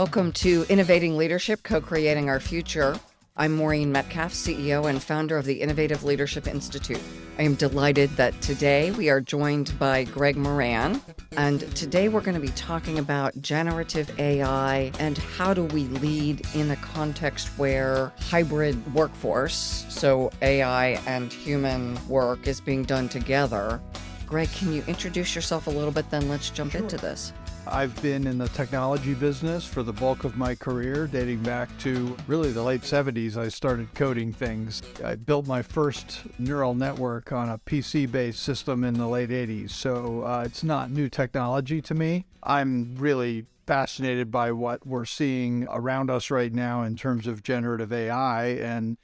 Welcome to Innovating Leadership, Co Creating Our Future. I'm Maureen Metcalf, CEO and founder of the Innovative Leadership Institute. I am delighted that today we are joined by Greg Moran. And today we're going to be talking about generative AI and how do we lead in a context where hybrid workforce, so AI and human work, is being done together. Greg, can you introduce yourself a little bit? Then let's jump sure. into this. I've been in the technology business for the bulk of my career, dating back to really the late 70s. I started coding things. I built my first neural network on a PC based system in the late 80s. So uh, it's not new technology to me. I'm really fascinated by what we're seeing around us right now in terms of generative AI. And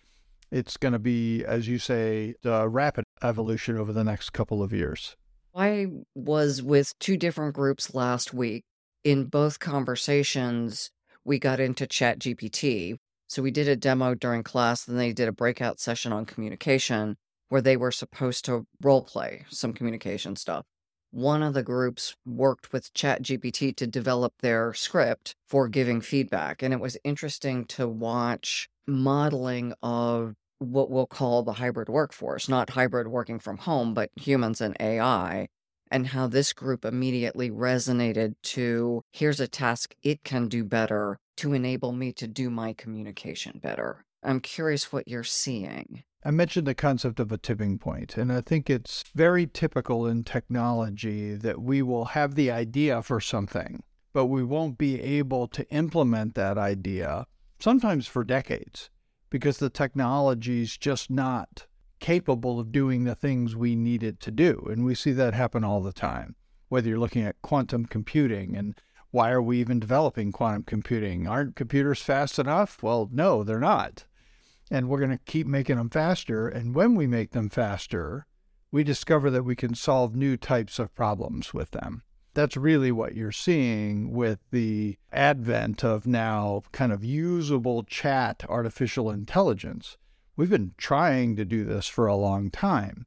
it's going to be, as you say, a rapid evolution over the next couple of years. I was with two different groups last week. In both conversations, we got into Chat GPT. So we did a demo during class, then they did a breakout session on communication where they were supposed to role play some communication stuff. One of the groups worked with ChatGPT to develop their script for giving feedback. And it was interesting to watch modeling of what we'll call the hybrid workforce, not hybrid working from home, but humans and AI, and how this group immediately resonated to here's a task it can do better to enable me to do my communication better. I'm curious what you're seeing. I mentioned the concept of a tipping point, and I think it's very typical in technology that we will have the idea for something, but we won't be able to implement that idea, sometimes for decades because the technology is just not capable of doing the things we need it to do. And we see that happen all the time, whether you're looking at quantum computing and why are we even developing quantum computing? Aren't computers fast enough? Well, no, they're not. And we're going to keep making them faster. And when we make them faster, we discover that we can solve new types of problems with them that's really what you're seeing with the advent of now kind of usable chat artificial intelligence. We've been trying to do this for a long time.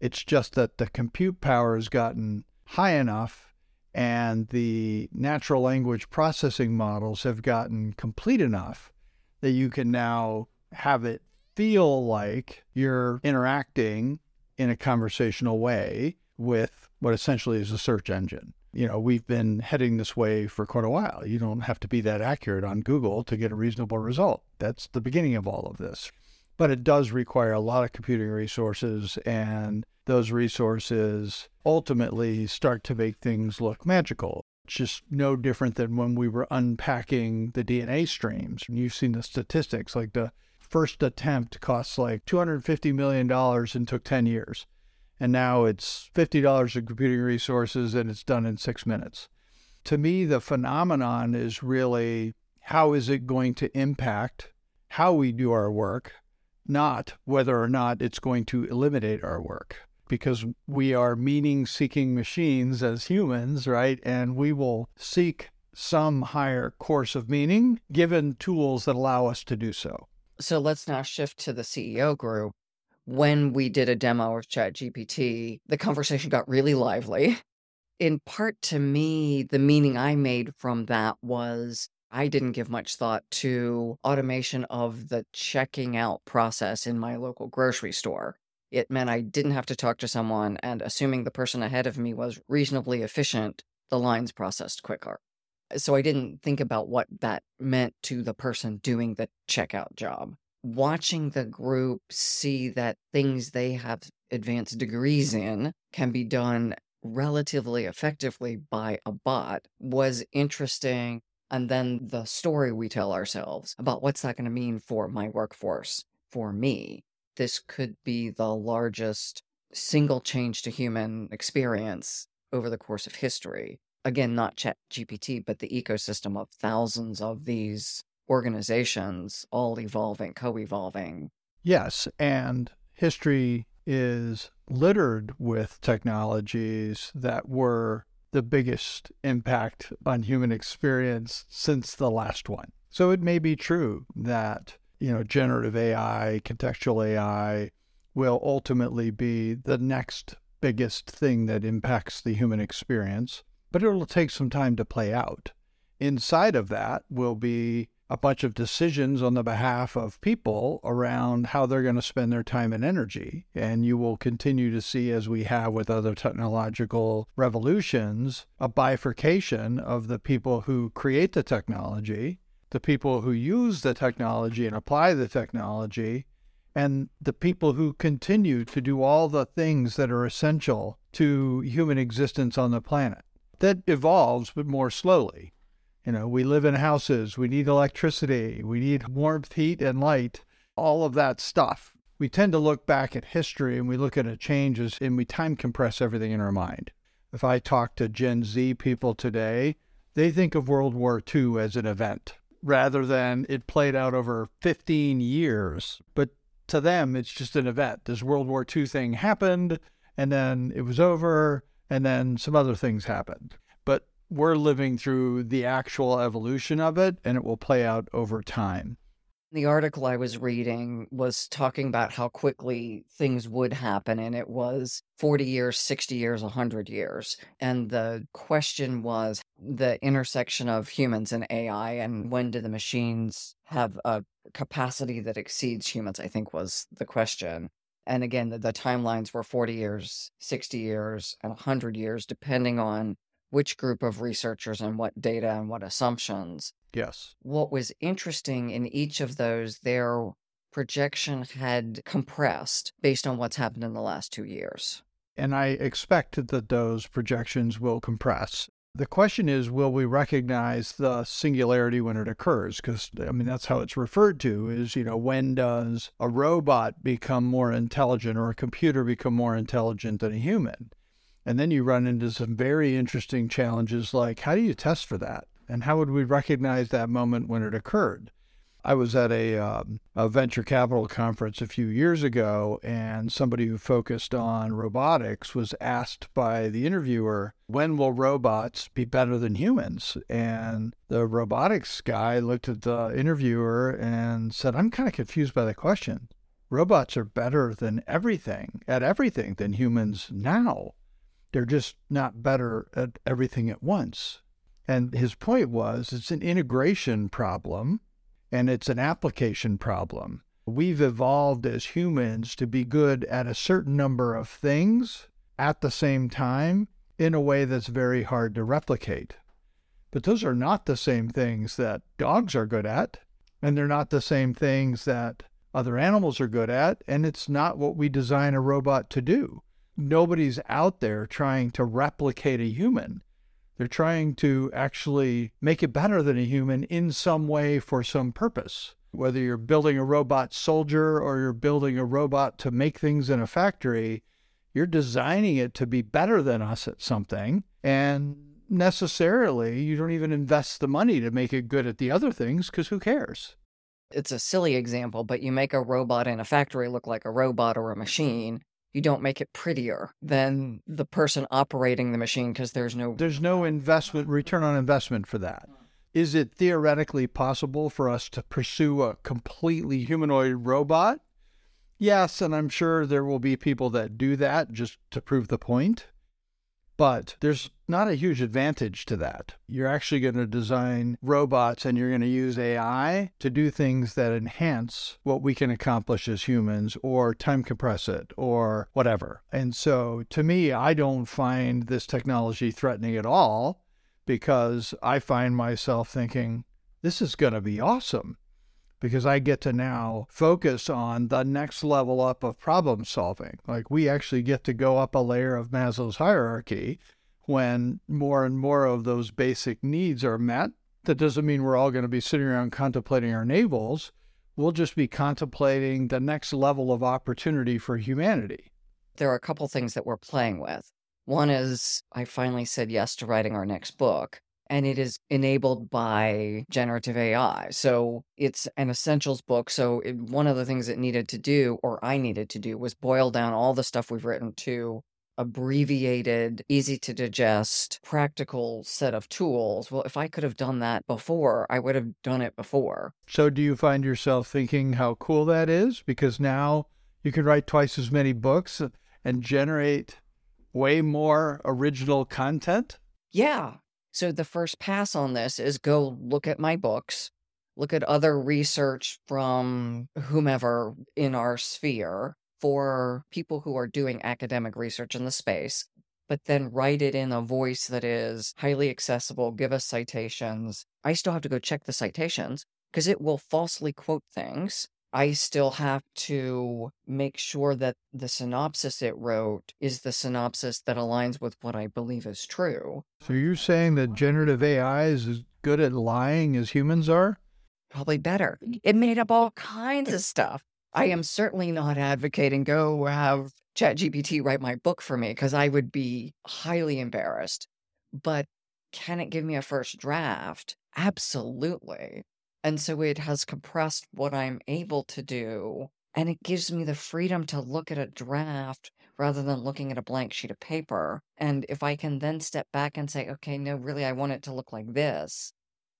It's just that the compute power has gotten high enough and the natural language processing models have gotten complete enough that you can now have it feel like you're interacting in a conversational way with what essentially is a search engine you know, we've been heading this way for quite a while. You don't have to be that accurate on Google to get a reasonable result. That's the beginning of all of this. But it does require a lot of computing resources, and those resources ultimately start to make things look magical. It's just no different than when we were unpacking the DNA streams. And you've seen the statistics like the first attempt costs like $250 million and took 10 years and now it's $50 of computing resources and it's done in six minutes. To me, the phenomenon is really how is it going to impact how we do our work, not whether or not it's going to eliminate our work. Because we are meaning seeking machines as humans, right? And we will seek some higher course of meaning given tools that allow us to do so. So let's now shift to the CEO group when we did a demo of ChatGPT, the conversation got really lively. In part to me, the meaning I made from that was I didn't give much thought to automation of the checking out process in my local grocery store. It meant I didn't have to talk to someone, and assuming the person ahead of me was reasonably efficient, the lines processed quicker. So I didn't think about what that meant to the person doing the checkout job watching the group see that things they have advanced degrees in can be done relatively effectively by a bot was interesting. And then the story we tell ourselves about what's that going to mean for my workforce, for me. This could be the largest single change to human experience over the course of history. Again, not Chat GPT, but the ecosystem of thousands of these organizations all evolving, co evolving. Yes. And history is littered with technologies that were the biggest impact on human experience since the last one. So it may be true that, you know, generative AI, contextual AI will ultimately be the next biggest thing that impacts the human experience, but it'll take some time to play out. inside of that will be a bunch of decisions on the behalf of people around how they're going to spend their time and energy. And you will continue to see, as we have with other technological revolutions, a bifurcation of the people who create the technology, the people who use the technology and apply the technology, and the people who continue to do all the things that are essential to human existence on the planet. That evolves, but more slowly. You know, we live in houses, we need electricity, we need warmth, heat, and light, all of that stuff. We tend to look back at history and we look at changes and we time compress everything in our mind. If I talk to Gen Z people today, they think of World War II as an event rather than it played out over 15 years. But to them, it's just an event. This World War II thing happened, and then it was over, and then some other things happened. We're living through the actual evolution of it, and it will play out over time. The article I was reading was talking about how quickly things would happen, and it was 40 years, 60 years, 100 years. And the question was the intersection of humans and AI, and when do the machines have a capacity that exceeds humans, I think was the question. And again, the, the timelines were 40 years, 60 years, and 100 years, depending on which group of researchers and what data and what assumptions. Yes. What was interesting in each of those, their projection had compressed based on what's happened in the last two years. And I expect that those projections will compress. The question is, will we recognize the singularity when it occurs? Because, I mean, that's how it's referred to is, you know, when does a robot become more intelligent or a computer become more intelligent than a human? And then you run into some very interesting challenges like how do you test for that? And how would we recognize that moment when it occurred? I was at a, um, a venture capital conference a few years ago, and somebody who focused on robotics was asked by the interviewer, When will robots be better than humans? And the robotics guy looked at the interviewer and said, I'm kind of confused by the question. Robots are better than everything, at everything, than humans now. They're just not better at everything at once. And his point was it's an integration problem and it's an application problem. We've evolved as humans to be good at a certain number of things at the same time in a way that's very hard to replicate. But those are not the same things that dogs are good at, and they're not the same things that other animals are good at, and it's not what we design a robot to do nobody's out there trying to replicate a human. They're trying to actually make it better than a human in some way for some purpose. Whether you're building a robot soldier or you're building a robot to make things in a factory, you're designing it to be better than us at something. And necessarily, you don't even invest the money to make it good at the other things because who cares? It's a silly example, but you make a robot in a factory look like a robot or a machine you don't make it prettier than the person operating the machine because there's no there's no investment return on investment for that. Is it theoretically possible for us to pursue a completely humanoid robot? Yes and i'm sure there will be people that do that just to prove the point. But there's not a huge advantage to that. You're actually going to design robots and you're going to use AI to do things that enhance what we can accomplish as humans or time compress it or whatever. And so to me, I don't find this technology threatening at all because I find myself thinking, this is going to be awesome because I get to now focus on the next level up of problem solving. Like we actually get to go up a layer of Maslow's hierarchy when more and more of those basic needs are met. That doesn't mean we're all going to be sitting around contemplating our navels. We'll just be contemplating the next level of opportunity for humanity. There are a couple things that we're playing with. One is I finally said yes to writing our next book and it is enabled by generative AI. So it's an essentials book. So it, one of the things it needed to do, or I needed to do, was boil down all the stuff we've written to abbreviated, easy to digest, practical set of tools. Well, if I could have done that before, I would have done it before. So do you find yourself thinking how cool that is? Because now you can write twice as many books and generate way more original content? Yeah, So the first pass on this is go look at my books, look at other research from whomever in our sphere for people who are doing academic research in the space, but then write it in a voice that is highly accessible, give us citations. I still have to go check the citations because it will falsely quote things. I still have to make sure that the synopsis it wrote is the synopsis that aligns with what I believe is true. So you're saying that generative AI is as good at lying as humans are? Probably better. It made up all kinds of stuff. I am certainly not advocating go have ChatGPT write my book for me because I would be highly embarrassed. But can it give me a first draft? Absolutely. And so it has compressed what I'm able to do. And it gives me the freedom to look at a draft rather than looking at a blank sheet of paper. And if I can then step back and say, okay, no, really, I want it to look like this,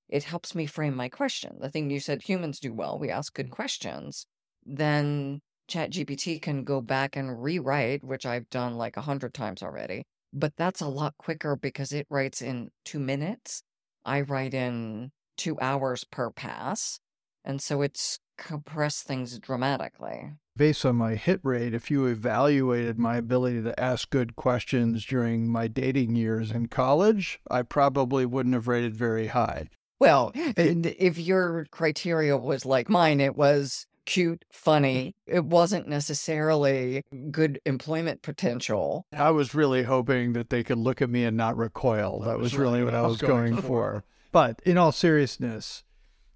it helps me frame my question. The thing you said humans do well, we ask good questions. Then ChatGPT can go back and rewrite, which I've done like a hundred times already. But that's a lot quicker because it writes in two minutes. I write in two hours per pass. And so it's compressed things dramatically. Based on my hit rate, if you evaluated my ability to ask good questions during my dating years in college, I probably wouldn't have rated very high. Well, if your criteria was like mine, it was cute, funny. It wasn't necessarily good employment potential. I was really hoping that they could look at me and not recoil. That was really what I was going for. But in all seriousness,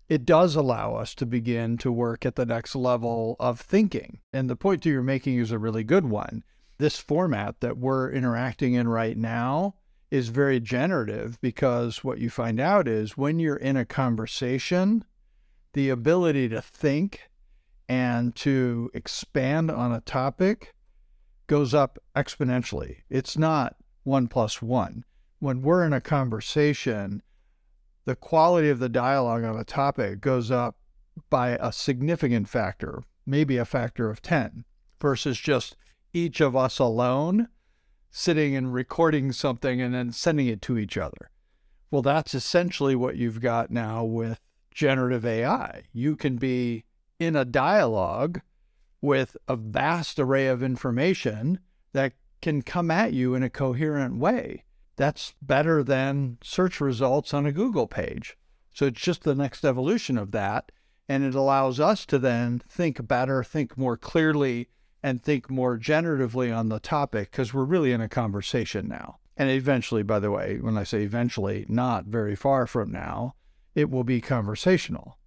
it does allow us to begin to work at the next level of thinking. And the point that you're making is a really good one. This format that we're interacting in right now is very generative because what you find out is when you're in a conversation, the ability to think and to expand on a topic goes up exponentially. It's not one plus one. When we're in a conversation, the quality of the dialogue on a topic goes up by a significant factor, maybe a factor of 10, versus just each of us alone sitting and recording something and then sending it to each other. Well, that's essentially what you've got now with generative AI. You can be in a dialogue with a vast array of information that can come at you in a coherent way. That's better than search results on a Google page. So it's just the next evolution of that. And it allows us to then think better, think more clearly, and think more generatively on the topic because we're really in a conversation now. And eventually, by the way, when I say eventually, not very far from now, it will be conversational.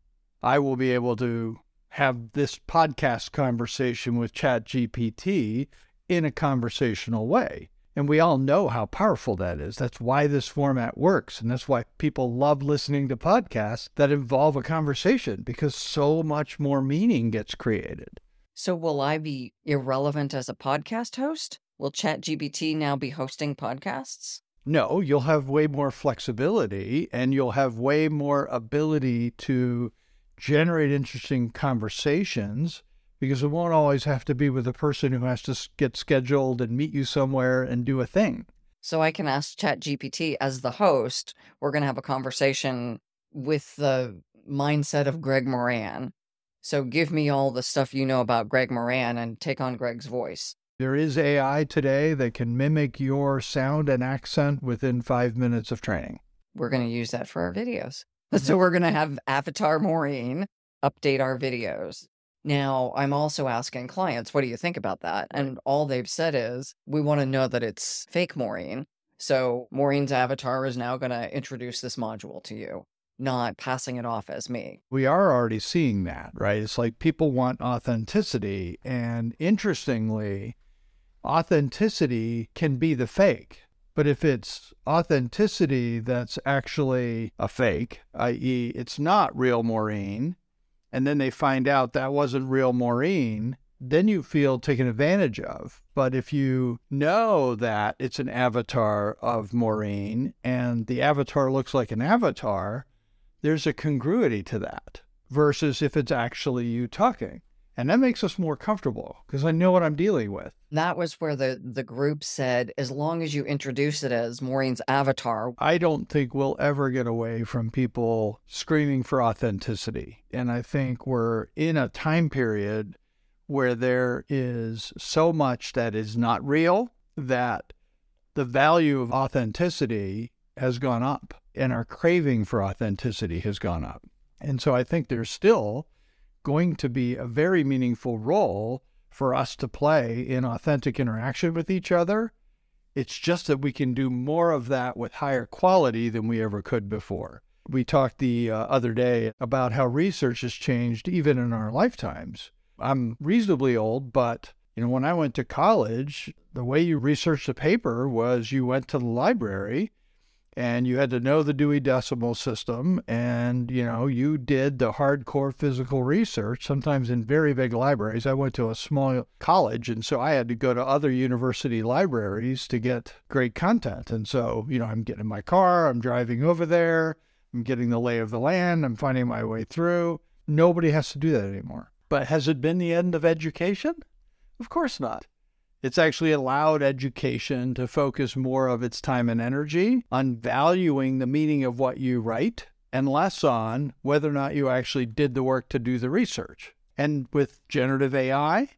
I will be able to have this podcast conversation with ChatGPT in a conversational way. And we all know how powerful that is. That's why this format works. And that's why people love listening to podcasts that involve a conversation because so much more meaning gets created. So, will I be irrelevant as a podcast host? Will ChatGPT now be hosting podcasts? No, you'll have way more flexibility and you'll have way more ability to generate interesting conversations because it won't always have to be with a person who has to get scheduled and meet you somewhere and do a thing. So I can ask ChatGPT as the host, we're going to have a conversation with the mindset of Greg Moran. So give me all the stuff you know about Greg Moran and take on Greg's voice. There is AI today that can mimic your sound and accent within five minutes of training. We're going to use that for our videos. So we're going to have Avatar Maureen update our videos. Now, I'm also asking clients, what do you think about that? And all they've said is, we want to know that it's fake Maureen. So Maureen's avatar is now going to introduce this module to you, not passing it off as me. We are already seeing that, right? It's like people want authenticity. And interestingly, authenticity can be the fake. But if it's authenticity that's actually a fake, i.e., it's not real Maureen, and then they find out that wasn't real Maureen, then you feel taken advantage of. But if you know that it's an avatar of Maureen and the avatar looks like an avatar, there's a congruity to that versus if it's actually you talking. And that makes us more comfortable because I know what I'm dealing with. That was where the, the group said, as long as you introduce it as Maureen's avatar. I don't think we'll ever get away from people screaming for authenticity. And I think we're in a time period where there is so much that is not real that the value of authenticity has gone up and our craving for authenticity has gone up. And so I think there's still going to be a very meaningful role for us to play in authentic interaction with each other. It's just that we can do more of that with higher quality than we ever could before. We talked the uh, other day about how research has changed even in our lifetimes. I'm reasonably old, but you know, when I went to college, the way you researched a paper was you went to the library and you had to know the Dewey Decimal System, and you know you did the hardcore physical research. Sometimes in very big libraries. I went to a small college, and so I had to go to other university libraries to get great content. And so you know I'm getting in my car, I'm driving over there, I'm getting the lay of the land, I'm finding my way through. Nobody has to do that anymore. But has it been the end of education? Of course not. It's actually allowed education to focus more of its time and energy on valuing the meaning of what you write and less on whether or not you actually did the work to do the research. And with generative AI,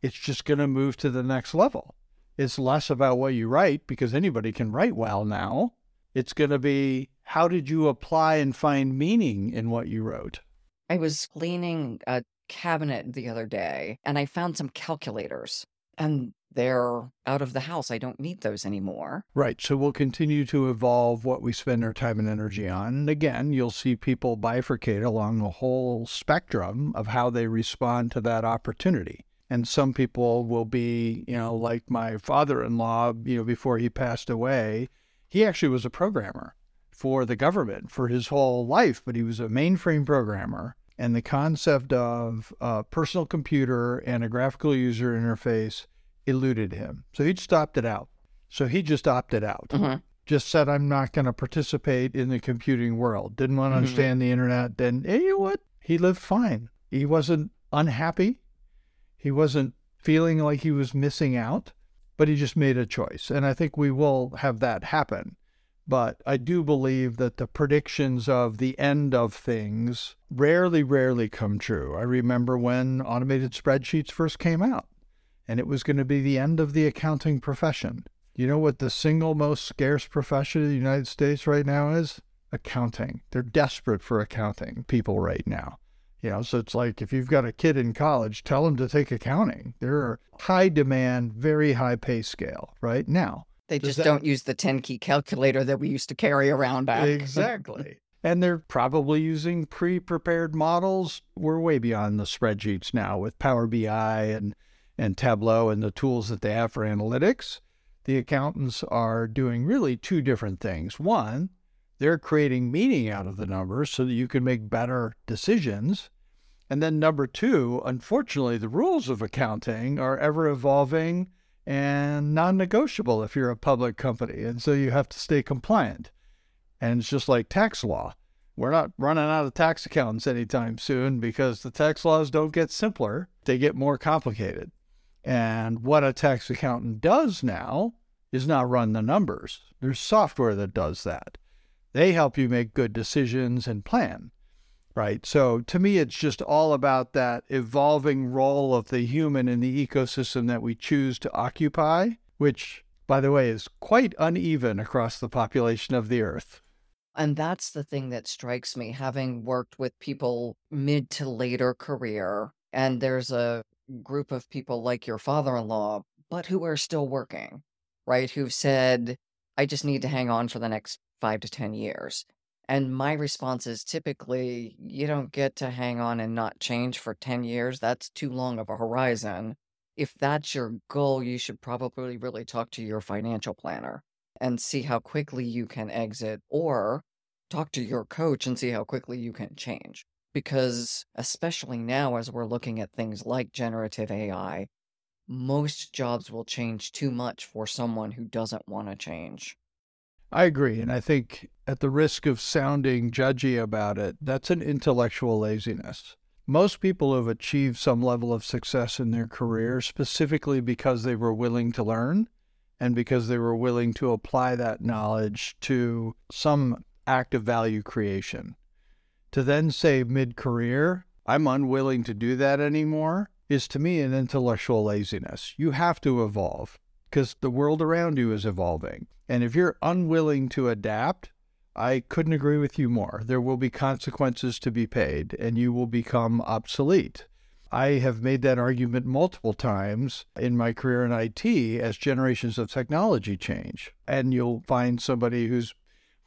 it's just going to move to the next level. It's less about what you write because anybody can write well now. It's going to be how did you apply and find meaning in what you wrote? I was cleaning a cabinet the other day and I found some calculators. And they're out of the house. I don't need those anymore. Right. So we'll continue to evolve what we spend our time and energy on. And again, you'll see people bifurcate along the whole spectrum of how they respond to that opportunity. And some people will be, you know, like my father in law, you know, before he passed away, he actually was a programmer for the government for his whole life, but he was a mainframe programmer. And the concept of a personal computer and a graphical user interface eluded him. So he stopped it out. So he just opted out. Mm-hmm. Just said, I'm not going to participate in the computing world. Didn't want to mm-hmm. understand the internet. Then, hey, you know what? He lived fine. He wasn't unhappy. He wasn't feeling like he was missing out, but he just made a choice. And I think we will have that happen. But I do believe that the predictions of the end of things rarely, rarely come true. I remember when automated spreadsheets first came out and it was going to be the end of the accounting profession. You know what the single most scarce profession in the United States right now is? Accounting. They're desperate for accounting people right now. You know, so it's like if you've got a kid in college, tell them to take accounting. There are high demand, very high pay scale right now. They just that... don't use the 10 key calculator that we used to carry around back. Exactly. and they're probably using pre prepared models. We're way beyond the spreadsheets now with Power BI and and Tableau and the tools that they have for analytics, the accountants are doing really two different things. One, they're creating meaning out of the numbers so that you can make better decisions. And then number two, unfortunately, the rules of accounting are ever evolving and non negotiable if you're a public company. And so you have to stay compliant. And it's just like tax law. We're not running out of tax accountants anytime soon because the tax laws don't get simpler, they get more complicated. And what a tax accountant does now is not run the numbers. There's software that does that. They help you make good decisions and plan, right? So to me, it's just all about that evolving role of the human in the ecosystem that we choose to occupy, which, by the way, is quite uneven across the population of the earth. And that's the thing that strikes me, having worked with people mid to later career. And there's a group of people like your father in law, but who are still working, right? Who've said, I just need to hang on for the next five to 10 years. And my response is typically, you don't get to hang on and not change for 10 years. That's too long of a horizon. If that's your goal, you should probably really talk to your financial planner and see how quickly you can exit, or talk to your coach and see how quickly you can change because especially now as we're looking at things like generative AI, most jobs will change too much for someone who doesn't want to change. I agree. And I think, at the risk of sounding judgy about it, that's an intellectual laziness. most people have achieved some level of success in their career specifically because they were willing to learn and because they were willing to apply that knowledge to some act of value creation. To then say mid career, I'm unwilling to do that anymore, is to me an intellectual laziness. You have to evolve because the world around you is evolving. And if you're unwilling to adapt, I couldn't agree with you more. There will be consequences to be paid, and you will become obsolete. I have made that argument multiple times in my career in IT as generations of technology change. And you'll find somebody who's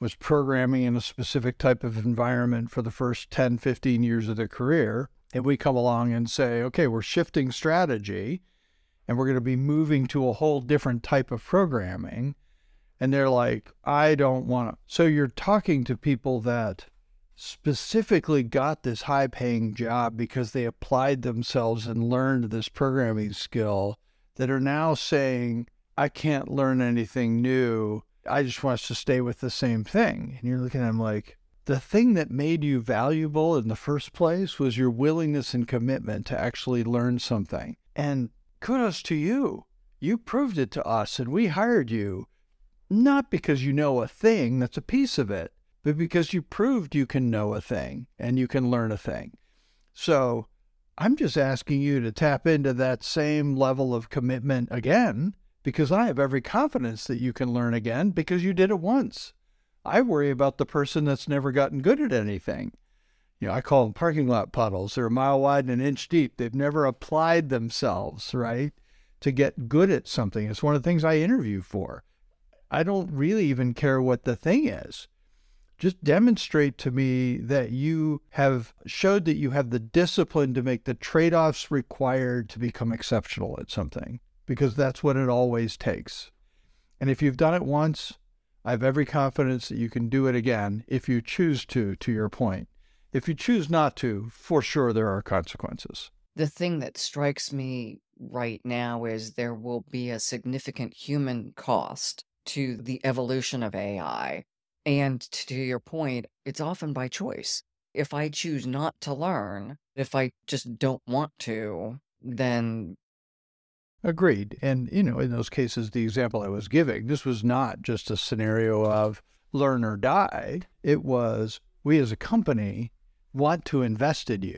was programming in a specific type of environment for the first 10, 15 years of their career. And we come along and say, okay, we're shifting strategy and we're going to be moving to a whole different type of programming. And they're like, I don't want to. So you're talking to people that specifically got this high paying job because they applied themselves and learned this programming skill that are now saying, I can't learn anything new I just want us to stay with the same thing. And you're looking at them like, the thing that made you valuable in the first place was your willingness and commitment to actually learn something. And kudos to you. You proved it to us and we hired you, not because you know a thing that's a piece of it, but because you proved you can know a thing and you can learn a thing. So I'm just asking you to tap into that same level of commitment again because I have every confidence that you can learn again because you did it once. I worry about the person that's never gotten good at anything. You know, I call them parking lot puddles. They're a mile wide and an inch deep. They've never applied themselves, right, to get good at something. It's one of the things I interview for. I don't really even care what the thing is. Just demonstrate to me that you have showed that you have the discipline to make the trade offs required to become exceptional at something because that's what it always takes. And if you've done it once, I have every confidence that you can do it again if you choose to, to your point. If you choose not to, for sure there are consequences. The thing that strikes me right now is there will be a significant human cost to the evolution of AI. And to your point, it's often by choice. If I choose not to learn, if I just don't want to, then Agreed. And, you know, in those cases, the example I was giving, this was not just a scenario of learn or die. It was we as a company want to invest in you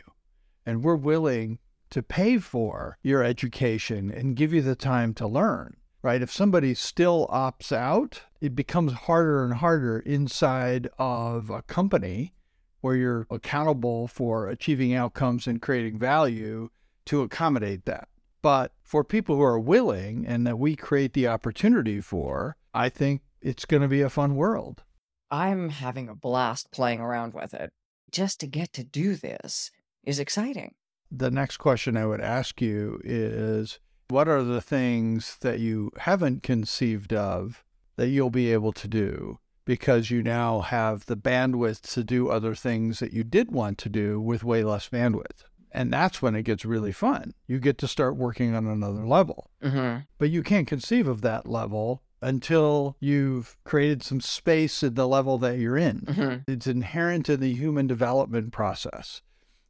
and we're willing to pay for your education and give you the time to learn, right? If somebody still opts out, it becomes harder and harder inside of a company where you're accountable for achieving outcomes and creating value to accommodate that. But for people who are willing and that we create the opportunity for, I think it's going to be a fun world. I'm having a blast playing around with it. Just to get to do this is exciting. The next question I would ask you is what are the things that you haven't conceived of that you'll be able to do because you now have the bandwidth to do other things that you did want to do with way less bandwidth? And that's when it gets really fun. You get to start working on another level. Mm-hmm. But you can't conceive of that level until you've created some space at the level that you're in. Mm-hmm. It's inherent in the human development process.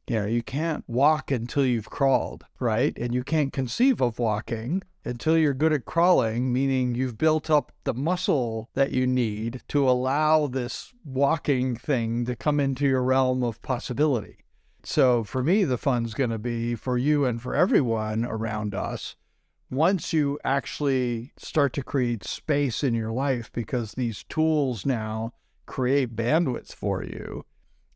You know, you can't walk until you've crawled, right? And you can't conceive of walking until you're good at crawling, meaning you've built up the muscle that you need to allow this walking thing to come into your realm of possibility. So for me, the fun's going to be for you and for everyone around us. Once you actually start to create space in your life, because these tools now create bandwidth for you,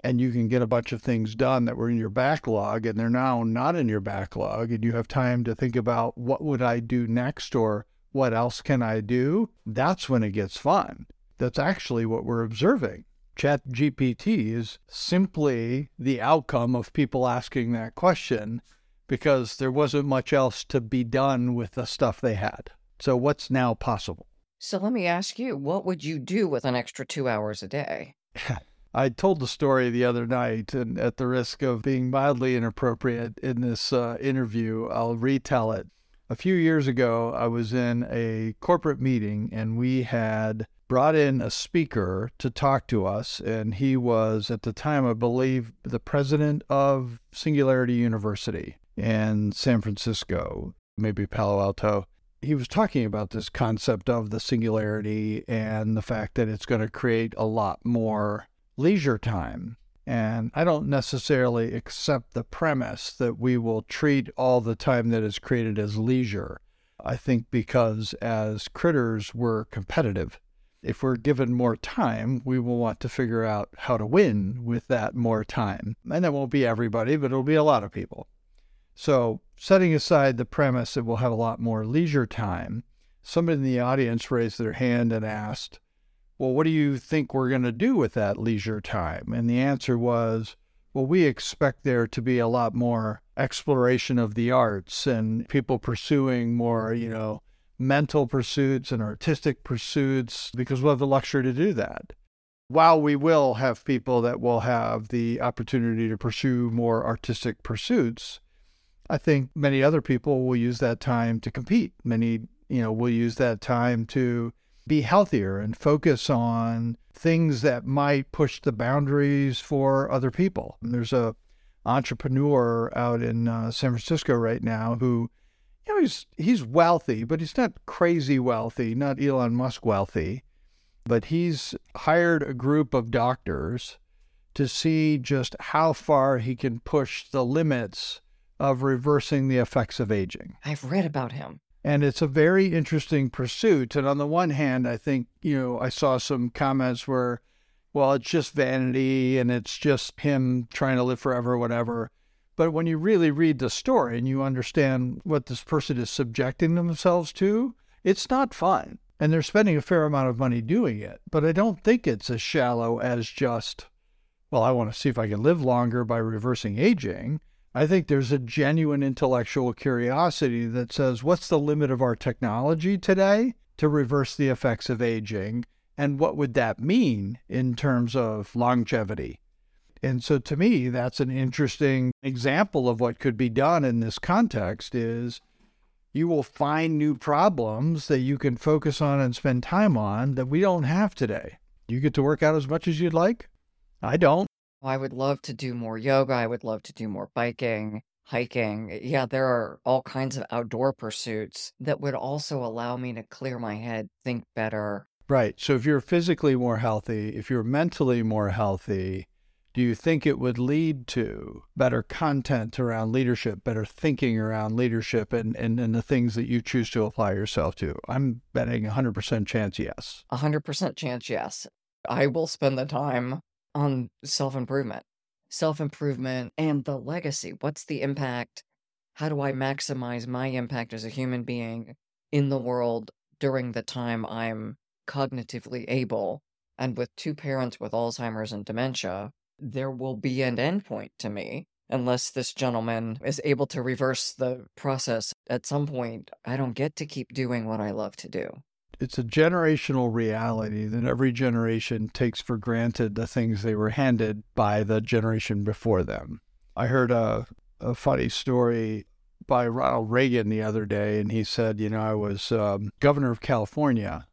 and you can get a bunch of things done that were in your backlog and they're now not in your backlog, and you have time to think about what would I do next or what else can I do, that's when it gets fun. That's actually what we're observing. ChatGPT is simply the outcome of people asking that question because there wasn't much else to be done with the stuff they had. So, what's now possible? So, let me ask you what would you do with an extra two hours a day? I told the story the other night, and at the risk of being mildly inappropriate in this uh, interview, I'll retell it. A few years ago, I was in a corporate meeting and we had brought in a speaker to talk to us. And he was, at the time, I believe, the president of Singularity University in San Francisco, maybe Palo Alto. He was talking about this concept of the singularity and the fact that it's going to create a lot more leisure time. And I don't necessarily accept the premise that we will treat all the time that is created as leisure. I think because as critters, we're competitive. If we're given more time, we will want to figure out how to win with that more time. And it won't be everybody, but it'll be a lot of people. So, setting aside the premise that we'll have a lot more leisure time, somebody in the audience raised their hand and asked, Well, what do you think we're going to do with that leisure time? And the answer was, Well, we expect there to be a lot more exploration of the arts and people pursuing more, you know, mental pursuits and artistic pursuits because we'll have the luxury to do that. While we will have people that will have the opportunity to pursue more artistic pursuits, I think many other people will use that time to compete. Many, you know, will use that time to be healthier and focus on things that might push the boundaries for other people. And there's a entrepreneur out in uh, San Francisco right now who you know, he's he's wealthy, but he's not crazy wealthy, not Elon Musk wealthy. But he's hired a group of doctors to see just how far he can push the limits of reversing the effects of aging. I've read about him. And it's a very interesting pursuit. And on the one hand, I think, you know, I saw some comments where, well, it's just vanity and it's just him trying to live forever, whatever. But when you really read the story and you understand what this person is subjecting themselves to, it's not fun. And they're spending a fair amount of money doing it. But I don't think it's as shallow as just, well, I want to see if I can live longer by reversing aging. I think there's a genuine intellectual curiosity that says, what's the limit of our technology today to reverse the effects of aging? And what would that mean in terms of longevity? And so to me, that's an interesting example of what could be done in this context is you will find new problems that you can focus on and spend time on that we don't have today. You get to work out as much as you'd like. I don't. I would love to do more yoga. I would love to do more biking, hiking. Yeah, there are all kinds of outdoor pursuits that would also allow me to clear my head, think better. Right. So if you're physically more healthy, if you're mentally more healthy, do you think it would lead to better content around leadership, better thinking around leadership, and, and, and the things that you choose to apply yourself to? I'm betting 100% chance yes. 100% chance yes. I will spend the time on self improvement, self improvement, and the legacy. What's the impact? How do I maximize my impact as a human being in the world during the time I'm cognitively able? And with two parents with Alzheimer's and dementia, there will be an endpoint to me unless this gentleman is able to reverse the process at some point. I don't get to keep doing what I love to do. It's a generational reality that every generation takes for granted the things they were handed by the generation before them. I heard a, a funny story by Ronald Reagan the other day, and he said, You know, I was um, governor of California.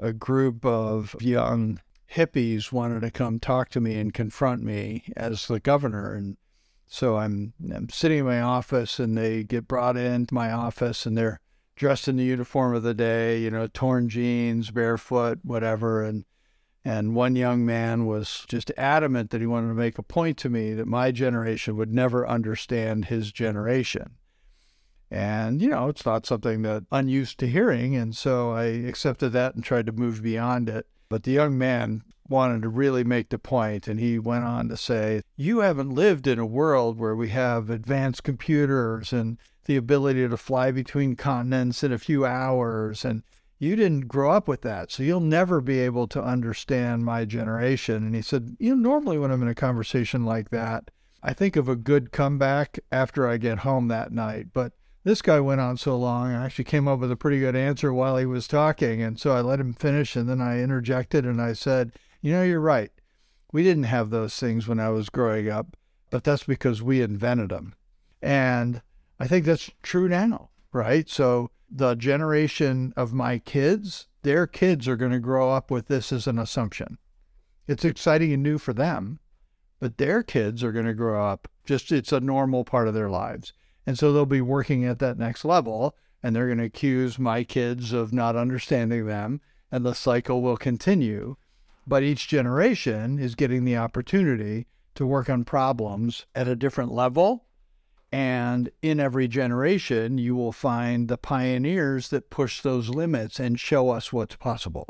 A group of young hippies wanted to come talk to me and confront me as the governor. And so I'm, I'm sitting in my office and they get brought into my office and they're dressed in the uniform of the day, you know, torn jeans, barefoot, whatever. And, and one young man was just adamant that he wanted to make a point to me that my generation would never understand his generation. And, you know, it's not something that I'm used to hearing. And so I accepted that and tried to move beyond it. But the young man wanted to really make the point, and he went on to say, You haven't lived in a world where we have advanced computers and the ability to fly between continents in a few hours. And you didn't grow up with that. So you'll never be able to understand my generation. And he said, You know, normally when I'm in a conversation like that, I think of a good comeback after I get home that night. But this guy went on so long. I actually came up with a pretty good answer while he was talking. And so I let him finish and then I interjected and I said, You know, you're right. We didn't have those things when I was growing up, but that's because we invented them. And I think that's true now, right? So the generation of my kids, their kids are going to grow up with this as an assumption. It's exciting and new for them, but their kids are going to grow up just it's a normal part of their lives. And so they'll be working at that next level and they're going to accuse my kids of not understanding them and the cycle will continue. But each generation is getting the opportunity to work on problems at a different level. And in every generation, you will find the pioneers that push those limits and show us what's possible.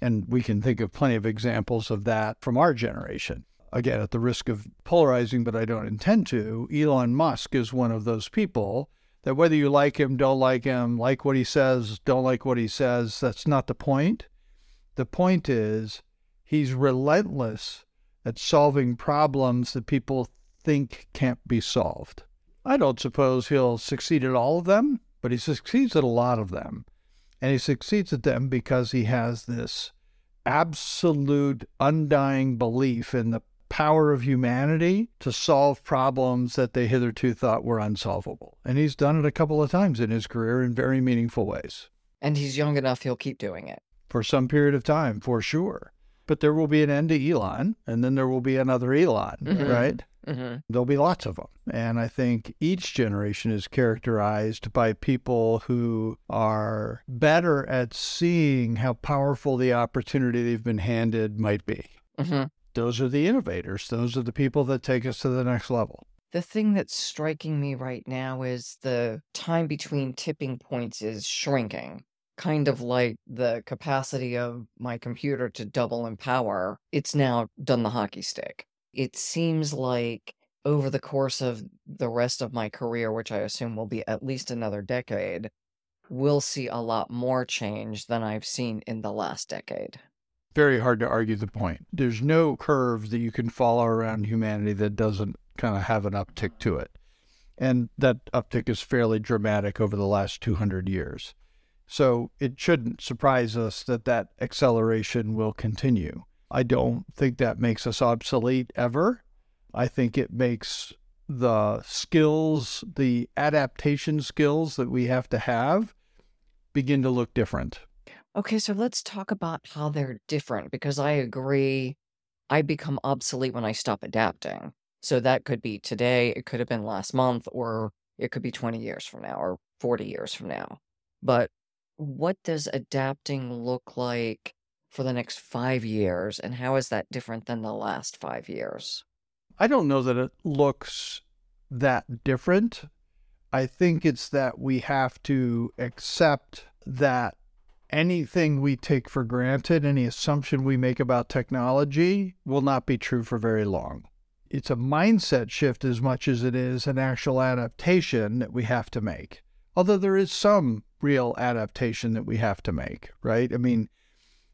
And we can think of plenty of examples of that from our generation. Again, at the risk of polarizing, but I don't intend to, Elon Musk is one of those people that whether you like him, don't like him, like what he says, don't like what he says, that's not the point. The point is he's relentless at solving problems that people think can't be solved. I don't suppose he'll succeed at all of them, but he succeeds at a lot of them. And he succeeds at them because he has this absolute, undying belief in the power of humanity to solve problems that they hitherto thought were unsolvable. And he's done it a couple of times in his career in very meaningful ways. And he's young enough, he'll keep doing it. For some period of time, for sure. But there will be an end to Elon, and then there will be another Elon, mm-hmm. right? Mm-hmm. There'll be lots of them. And I think each generation is characterized by people who are better at seeing how powerful the opportunity they've been handed might be. Mm-hmm. Those are the innovators, those are the people that take us to the next level. The thing that's striking me right now is the time between tipping points is shrinking kind of like the capacity of my computer to double in power, it's now done the hockey stick it seems like over the course of the rest of my career, which I assume will be at least another decade, we'll see a lot more change than I've seen in the last decade. Very hard to argue the point. There's no curve that you can follow around humanity that doesn't kind of have an uptick to it. And that uptick is fairly dramatic over the last 200 years. So it shouldn't surprise us that that acceleration will continue. I don't think that makes us obsolete ever. I think it makes the skills, the adaptation skills that we have to have begin to look different. Okay, so let's talk about how they're different because I agree I become obsolete when I stop adapting. So that could be today, it could have been last month, or it could be 20 years from now or 40 years from now. But what does adapting look like for the next five years? And how is that different than the last five years? I don't know that it looks that different. I think it's that we have to accept that anything we take for granted, any assumption we make about technology, will not be true for very long. It's a mindset shift as much as it is an actual adaptation that we have to make. Although there is some real adaptation that we have to make, right? I mean,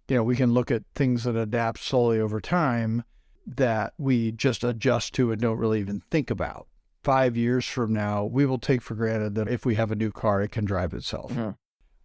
you know, we can look at things that adapt slowly over time that we just adjust to and don't really even think about. Five years from now, we will take for granted that if we have a new car, it can drive itself. Mm-hmm.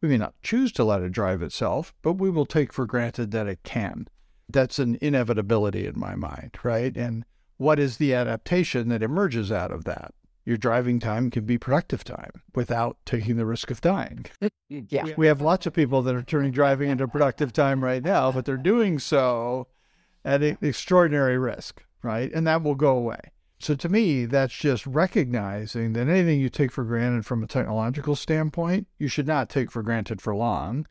We may not choose to let it drive itself, but we will take for granted that it can. That's an inevitability in my mind, right? And what is the adaptation that emerges out of that? your driving time can be productive time without taking the risk of dying. yeah. We have lots of people that are turning driving into productive time right now, but they're doing so at an extraordinary risk, right? And that will go away. So to me, that's just recognizing that anything you take for granted from a technological standpoint, you should not take for granted for long.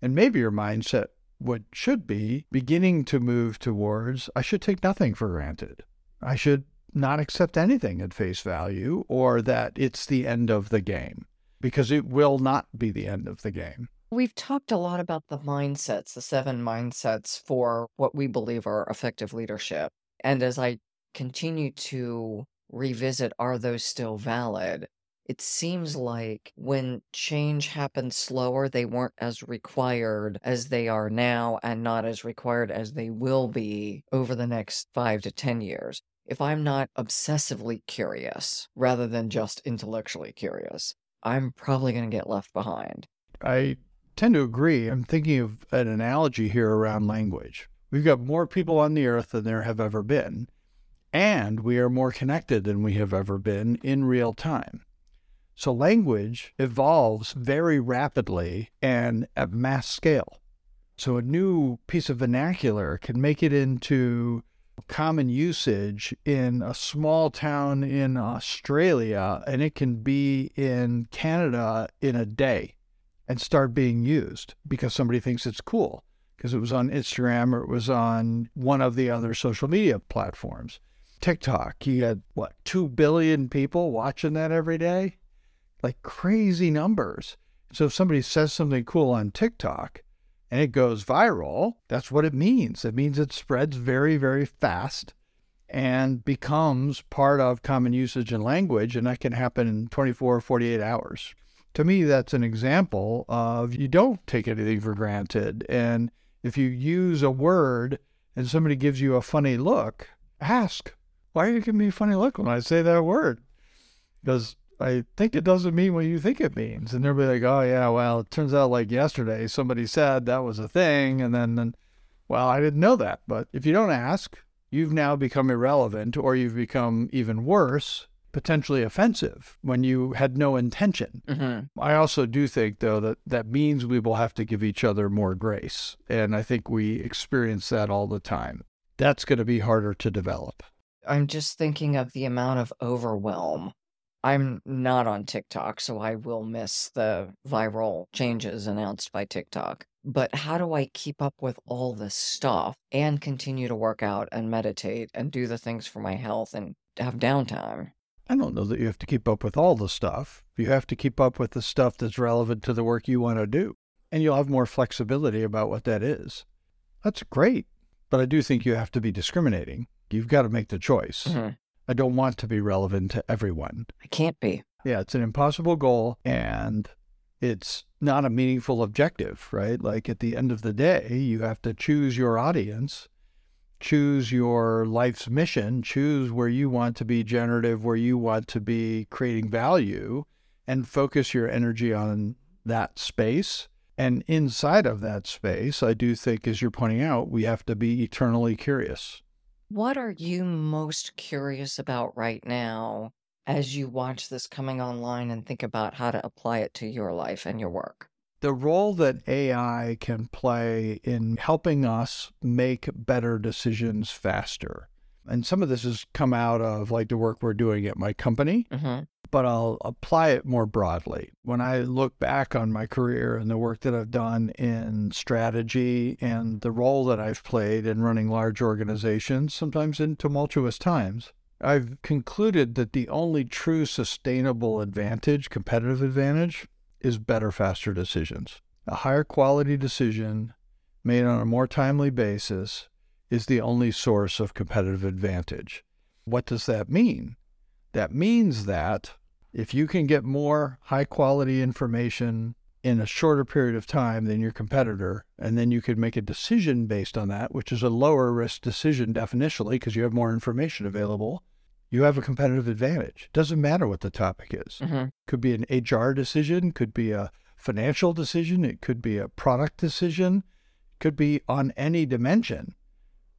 And maybe your mindset what should be beginning to move towards I should take nothing for granted. I should not accept anything at face value or that it's the end of the game because it will not be the end of the game. We've talked a lot about the mindsets, the seven mindsets for what we believe are effective leadership. And as I continue to revisit, are those still valid? It seems like when change happened slower, they weren't as required as they are now, and not as required as they will be over the next five to 10 years if I'm not obsessively curious rather than just intellectually curious, I'm probably going to get left behind. I tend to agree. I'm thinking of an analogy here around language. We've got more people on the earth than there have ever been, and we are more connected than we have ever been in real time. So language evolves very rapidly and at mass scale. So a new piece of vernacular can make it into common usage in a small town in Australia and it can be in Canada in a day and start being used because somebody thinks it's cool because it was on Instagram or it was on one of the other social media platforms. TikTok, you got what, 2 billion people watching that every day? Like crazy numbers. So if somebody says something cool on TikTok and it goes viral, that's what it means. It means it spreads very, very fast and becomes part of common usage and language, and that can happen in 24 or 48 hours. To me, that's an example of you don't take anything for granted. And if you use a word and somebody gives you a funny look, ask, why are you giving me a funny look when I say that word? Because I think it doesn't mean what you think it means. And they'll be like, oh, yeah, well, it turns out like yesterday somebody said that was a thing. And then, then, well, I didn't know that. But if you don't ask, you've now become irrelevant or you've become even worse, potentially offensive when you had no intention. Mm-hmm. I also do think, though, that that means we will have to give each other more grace. And I think we experience that all the time. That's going to be harder to develop. I'm just thinking of the amount of overwhelm. I'm not on TikTok, so I will miss the viral changes announced by TikTok. But how do I keep up with all this stuff and continue to work out and meditate and do the things for my health and have downtime? I don't know that you have to keep up with all the stuff. You have to keep up with the stuff that's relevant to the work you want to do. And you'll have more flexibility about what that is. That's great. But I do think you have to be discriminating You've got to make the choice. Mm-hmm. I don't want to be relevant to everyone. I can't be. Yeah, it's an impossible goal and it's not a meaningful objective, right? Like at the end of the day, you have to choose your audience, choose your life's mission, choose where you want to be generative, where you want to be creating value, and focus your energy on that space. And inside of that space, I do think, as you're pointing out, we have to be eternally curious. What are you most curious about right now as you watch this coming online and think about how to apply it to your life and your work? The role that AI can play in helping us make better decisions faster. And some of this has come out of like the work we're doing at my company. Mm-hmm but I'll apply it more broadly. When I look back on my career and the work that I've done in strategy and the role that I've played in running large organizations, sometimes in tumultuous times, I've concluded that the only true sustainable advantage, competitive advantage, is better, faster decisions. A higher quality decision made on a more timely basis is the only source of competitive advantage. What does that mean? That means that if you can get more high quality information in a shorter period of time than your competitor, and then you could make a decision based on that, which is a lower risk decision definitionally because you have more information available, you have a competitive advantage. Doesn't matter what the topic is. Mm-hmm. Could be an HR decision, could be a financial decision, it could be a product decision, could be on any dimension.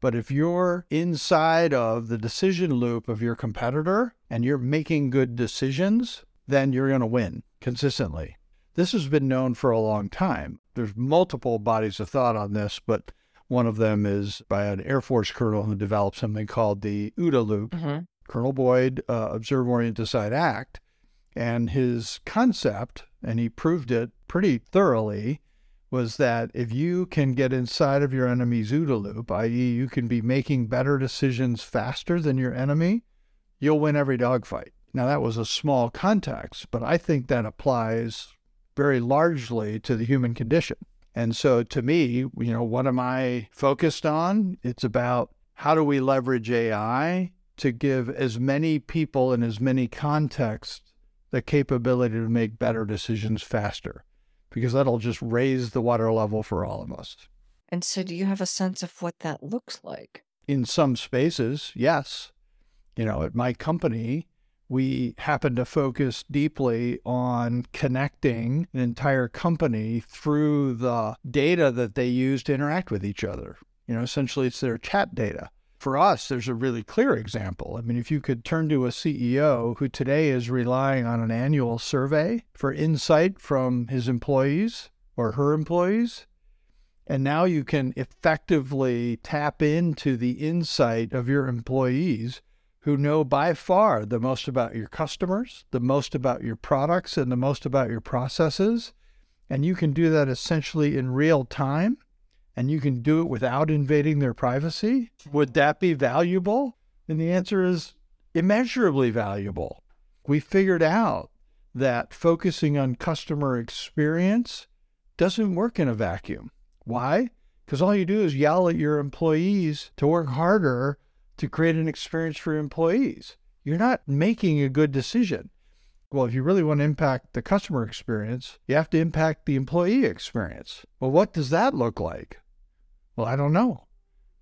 But if you're inside of the decision loop of your competitor and you're making good decisions, then you're going to win consistently. This has been known for a long time. There's multiple bodies of thought on this, but one of them is by an Air Force colonel who developed something called the OODA loop. Mm-hmm. Colonel Boyd, uh, Observe, Orient, Decide, Act. And his concept, and he proved it pretty thoroughly, was that if you can get inside of your enemy's OODA loop, i.e., you can be making better decisions faster than your enemy, you'll win every dogfight. Now, that was a small context, but I think that applies very largely to the human condition. And so, to me, you know, what am I focused on? It's about how do we leverage AI to give as many people in as many contexts the capability to make better decisions faster because that'll just raise the water level for all of us. And so, do you have a sense of what that looks like? In some spaces, yes. You know, at my company, we happen to focus deeply on connecting an entire company through the data that they use to interact with each other. You know, essentially, it's their chat data for us, there's a really clear example. I mean, if you could turn to a CEO who today is relying on an annual survey for insight from his employees or her employees, And now you can effectively tap into the insight of your employees who know by far the most about your customers, the most about your products, and the most about your processes. And you can do that essentially in real time. And you can do it without invading their privacy. Would that be valuable? And the answer is immeasurably valuable. We figured out that focusing on customer experience doesn't work in a vacuum. Why? Because all you do is yell at your employees to work harder to create an experience for your employees. You're not making a good decision. Well, if you really want to impact the customer experience, you have to impact the employee experience. Well, what does that look like? Well, I don't know.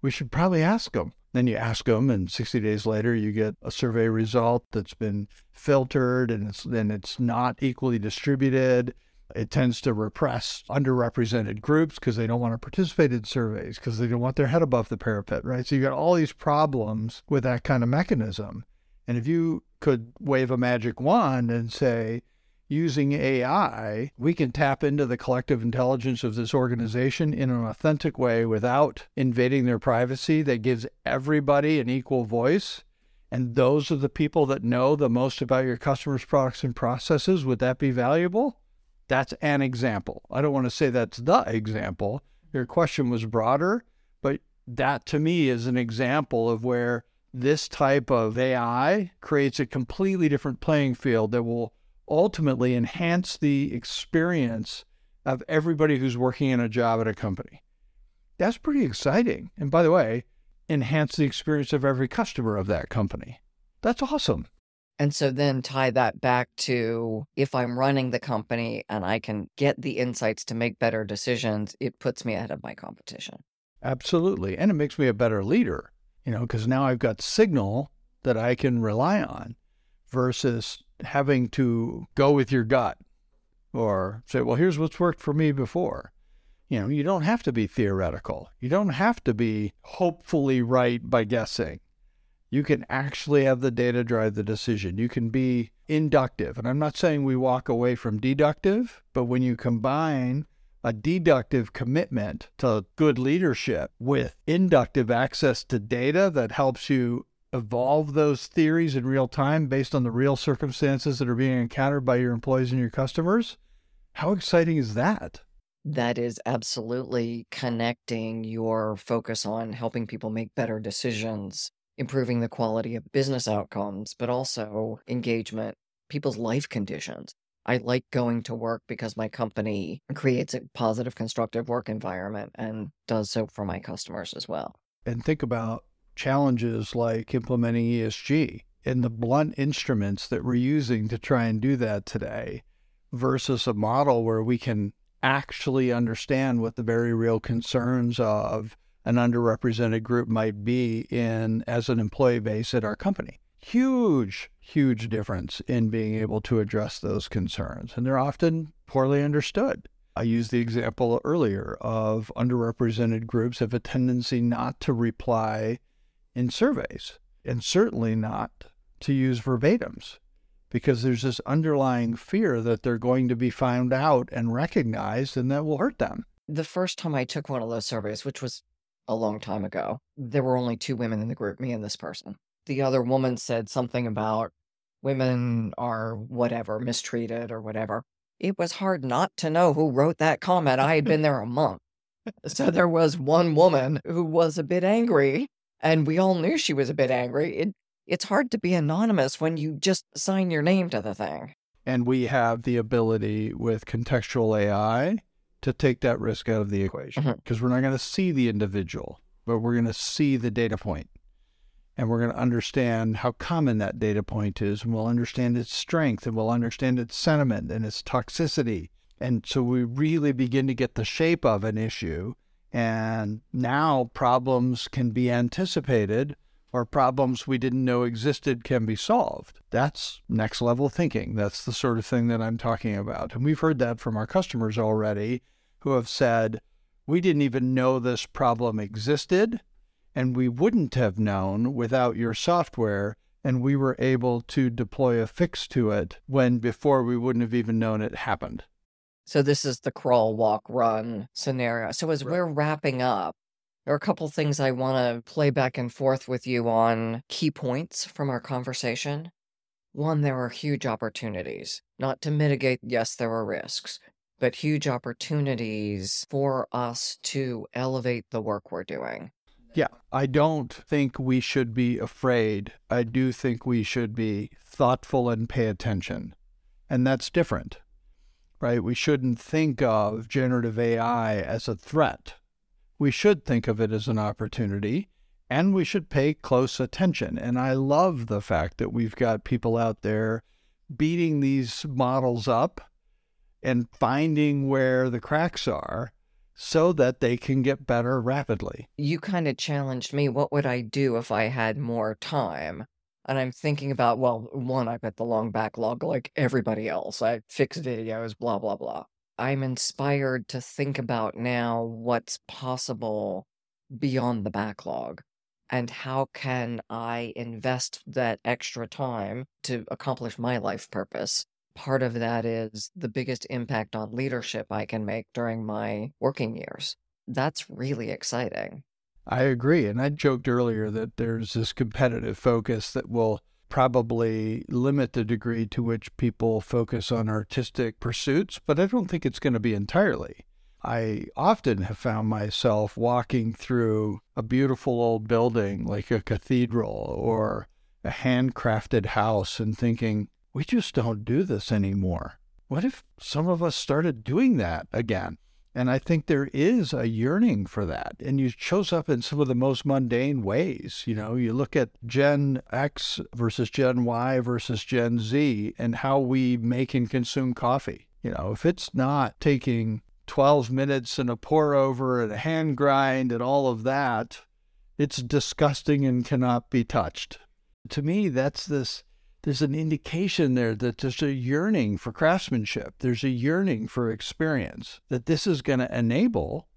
We should probably ask them. Then you ask them, and 60 days later, you get a survey result that's been filtered and it's, and it's not equally distributed. It tends to repress underrepresented groups because they don't want to participate in surveys because they don't want their head above the parapet, right? So you've got all these problems with that kind of mechanism. And if you could wave a magic wand and say, using AI, we can tap into the collective intelligence of this organization in an authentic way without invading their privacy that gives everybody an equal voice. And those are the people that know the most about your customers' products and processes. Would that be valuable? That's an example. I don't want to say that's the example. Your question was broader, but that to me is an example of where this type of AI creates a completely different playing field that will ultimately enhance the experience of everybody who's working in a job at a company. That's pretty exciting. And by the way, enhance the experience of every customer of that company. That's awesome. And so then tie that back to if I'm running the company and I can get the insights to make better decisions, it puts me ahead of my competition. Absolutely. And it makes me a better leader, you know, because now I've got signal that I can rely on versus having to go with your gut or say, well, here's what's worked for me before. You know, you don't have to be theoretical. You don't have to be hopefully right by guessing you can actually have the data drive the decision. You can be inductive. And I'm not saying we walk away from deductive, but when you combine a deductive commitment to good leadership with inductive access to data that helps you evolve those theories in real time based on the real circumstances that are being encountered by your employees and your customers, how exciting is that? That is absolutely connecting your focus on helping people make better decisions improving the quality of business outcomes, but also engagement, people's life conditions. I like going to work because my company creates a positive, constructive work environment and does so for my customers as well. And think about challenges like implementing ESG and the blunt instruments that we're using to try and do that today versus a model where we can actually understand what the very real concerns of an underrepresented group might be in as an employee base at our company. Huge, huge difference in being able to address those concerns. And they're often poorly understood. I used the example earlier of underrepresented groups have a tendency not to reply in surveys, and certainly not to use verbatims, because there's this underlying fear that they're going to be found out and recognized, and that will hurt them. The first time I took one of those surveys, which was a long time ago. There were only two women in the group, me and this person. The other woman said something about women are whatever, mistreated or whatever. It was hard not to know who wrote that comment. I had been there a month. So there was one woman who was a bit angry, and we all knew she was a bit angry. It, it's hard to be anonymous when you just sign your name to the thing. And we have the ability with contextual AI to take that risk out of the equation because mm-hmm. we're not going to see the individual, but we're going to see the data point and we're going to understand how common that data point is and we'll understand its strength and we'll understand its sentiment and its toxicity. And so we really begin to get the shape of an issue. And now problems can be anticipated or problems we didn't know existed can be solved. That's next level thinking. That's the sort of thing that I'm talking about. And we've heard that from our customers already who have said, we didn't even know this problem existed, and we wouldn't have known without your software. And we were able to deploy a fix to it when before we wouldn't have even known it happened. So this is the crawl, walk, run scenario. So as Right. we're wrapping up, there are a couple things I want to play back and forth with you on key points from our conversation. One, there are huge opportunities. Not to mitigate, yes, there are risks, but huge opportunities for us to elevate the work we're doing. Yeah, I don't think we should be afraid. I do think we should be thoughtful and pay attention. And that's different, right? We shouldn't think of generative AI as a threat. We should think of it as an opportunity and we should pay close attention. And I love the fact that we've got people out there beating these models up and finding where the cracks are so that they can get better rapidly. You kind of challenged me, what would I do if I had more time? And I'm thinking about, well, one, I've got the long backlog like everybody else. I fix videos, blah, blah, blah. I'm inspired to think about now what's possible beyond the backlog and how can I invest that extra time to accomplish my life purpose. Part of that is the biggest impact on leadership I can make during my working years. That's really exciting. I agree. And I joked earlier that there's this competitive focus that will probably limit the degree to which people focus on artistic pursuits, but I don't think it's going to be entirely. I often have found myself walking through a beautiful old building like a cathedral or a handcrafted house and thinking, we just don't do this anymore. What if some of us started doing that again? And I think there is a yearning for that. And it shows up in some of the most mundane ways. You know, you look at Gen X versus Gen Y versus Gen Z and how we make and consume coffee. You know, if it's not taking 12 minutes and a pour over and a hand grind and all of that, it's disgusting and cannot be touched. To me, that's this there's an indication there that there's a yearning for craftsmanship. There's a yearning for experience that this is going to enable.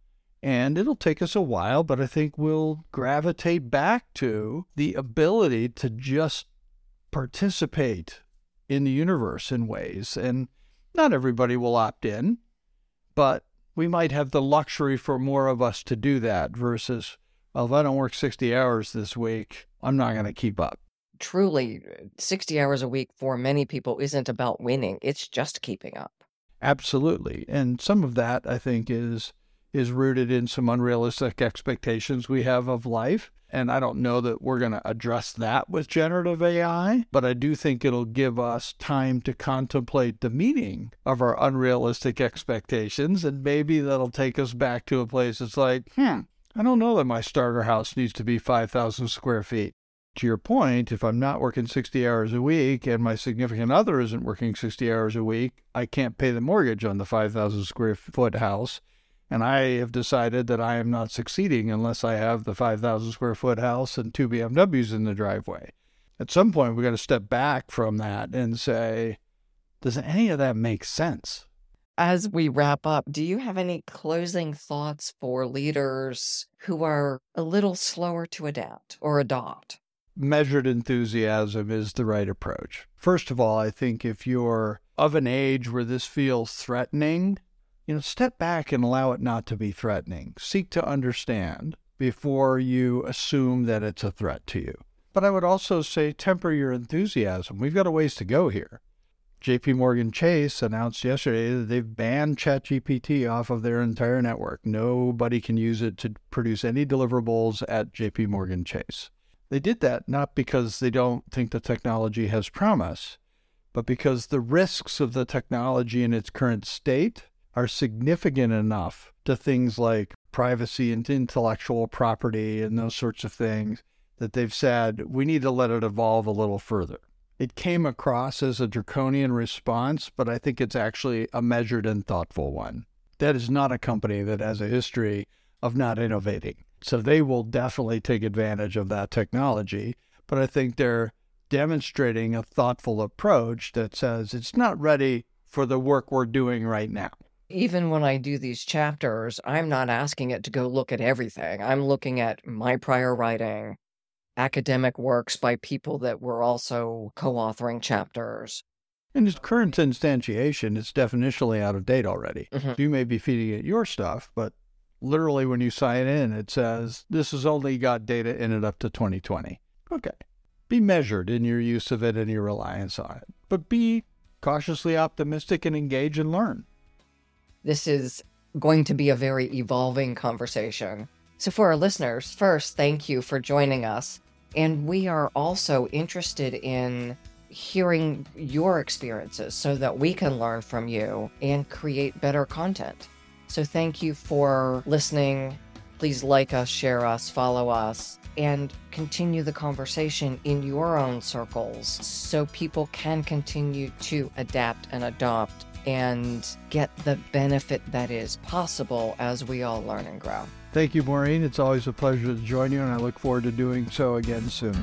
And it'll take us a while, but I think we'll gravitate back to the ability to just participate in the universe in ways. And not everybody will opt in, but we might have the luxury for more of us to do that versus, well, if I don't work 60 hours this week, I'm not going to keep up truly 60 hours a week for many people isn't about winning it's just keeping up. Absolutely and some of that i think is is rooted in some unrealistic expectations we have of life and i don't know that we're going to address that with generative ai but i do think it'll give us time to contemplate the meaning of our unrealistic expectations and maybe that'll take us back to a place that's like hmm i don't know that my starter house needs to be 5000 square feet to your point, if I'm not working 60 hours a week and my significant other isn't working 60 hours a week, I can't pay the mortgage on the 5,000 square foot house. And I have decided that I am not succeeding unless I have the 5,000 square foot house and two BMWs in the driveway. At some point, we've got to step back from that and say, does any of that make sense? As we wrap up, do you have any closing thoughts for leaders who are a little slower to adapt or adopt? Measured enthusiasm is the right approach. First of all, I think if you're of an age where this feels threatening, you know, step back and allow it not to be threatening. Seek to understand before you assume that it's a threat to you. But I would also say temper your enthusiasm. We've got a ways to go here. JP Morgan Chase announced yesterday that they've banned ChatGPT off of their entire network. Nobody can use it to produce any deliverables at JP Morgan Chase. They did that not because they don't think the technology has promise, but because the risks of the technology in its current state are significant enough to things like privacy and intellectual property and those sorts of things that they've said we need to let it evolve a little further. It came across as a draconian response, but I think it's actually a measured and thoughtful one. That is not a company that has a history of not innovating. So they will definitely take advantage of that technology. But I think they're demonstrating a thoughtful approach that says it's not ready for the work we're doing right now. Even when I do these chapters, I'm not asking it to go look at everything. I'm looking at my prior writing, academic works by people that were also co authoring chapters, In its current instantiation, it's definitionally out of date already. Mhm. You may be feeding it your stuff, but literally when you sign in, it says this has only got data in it up to 2020. Okay. Be measured in your use of it and your reliance on it, but be cautiously optimistic and engage and learn. This is going to be a very evolving conversation. So, for our listeners, first, thank you for joining us. And we are also interested in hearing your experiences so that we can learn from you and create better content. So, thank you for listening. Please like us, share us, follow us, and continue the conversation in your own circles so people can continue to adapt and adopt and get the benefit that is possible as we all learn and grow. Thank you, Maureen. It's always a pleasure to join you, and I look forward to doing so again soon.